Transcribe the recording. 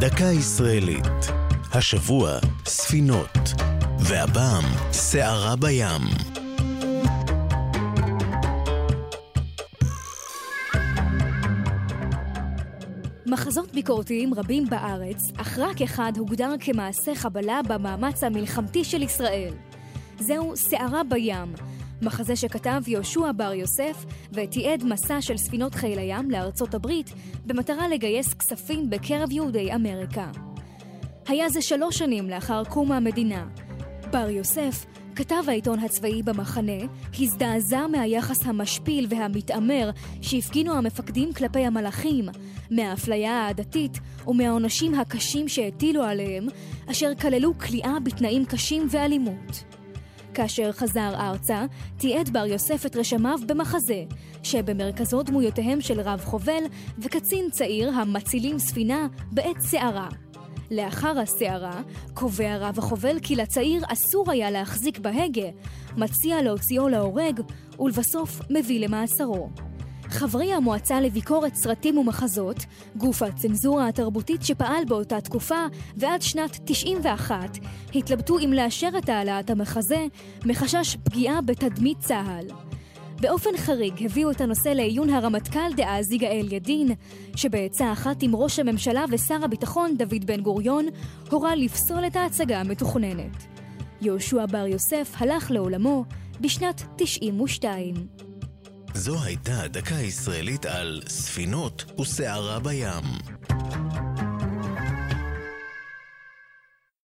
דקה ישראלית. השבוע, ספינות. והפעם, סערה בים. מחזות ביקורתיים רבים בארץ, אך רק אחד הוגדר כמעשה חבלה במאמץ המלחמתי של ישראל. זהו סערה בים, מחזה שכתב יהושע בר יוסף ותיעד מסע של ספינות חיל הים לארצות הברית במטרה לגייס כספים בקרב יהודי אמריקה. היה זה שלוש שנים לאחר קום המדינה. בר יוסף, כתב העיתון הצבאי במחנה, הזדעזע מהיחס המשפיל והמתעמר שהפגינו המפקדים כלפי המלאכים, מהאפליה העדתית ומהעונשים הקשים שהטילו עליהם, אשר כללו כליאה בתנאים קשים ואלימות. כאשר חזר ארצה, תיעד בר יוסף את רשמיו במחזה, שבמרכזו דמויותיהם של רב חובל וקצין צעיר המצילים ספינה בעת סערה. לאחר הסערה, קובע רב החובל כי לצעיר אסור היה להחזיק בהגה, מציע להוציאו להורג, ולבסוף מביא למאסרו. חברי המועצה לביקורת סרטים ומחזות, גוף הצנזורה התרבותית שפעל באותה תקופה ועד שנת 91, התלבטו אם לאשר את העלאת המחזה מחשש פגיעה בתדמית צה"ל. באופן חריג הביאו את הנושא לעיון הרמטכ"ל דאז יגאל ידין, שבעצה אחת עם ראש הממשלה ושר הביטחון דוד בן גוריון, הורה לפסול את ההצגה המתוכננת. יהושע בר יוסף הלך לעולמו בשנת 92. זו הייתה הדקה הישראלית על ספינות וסערה בים.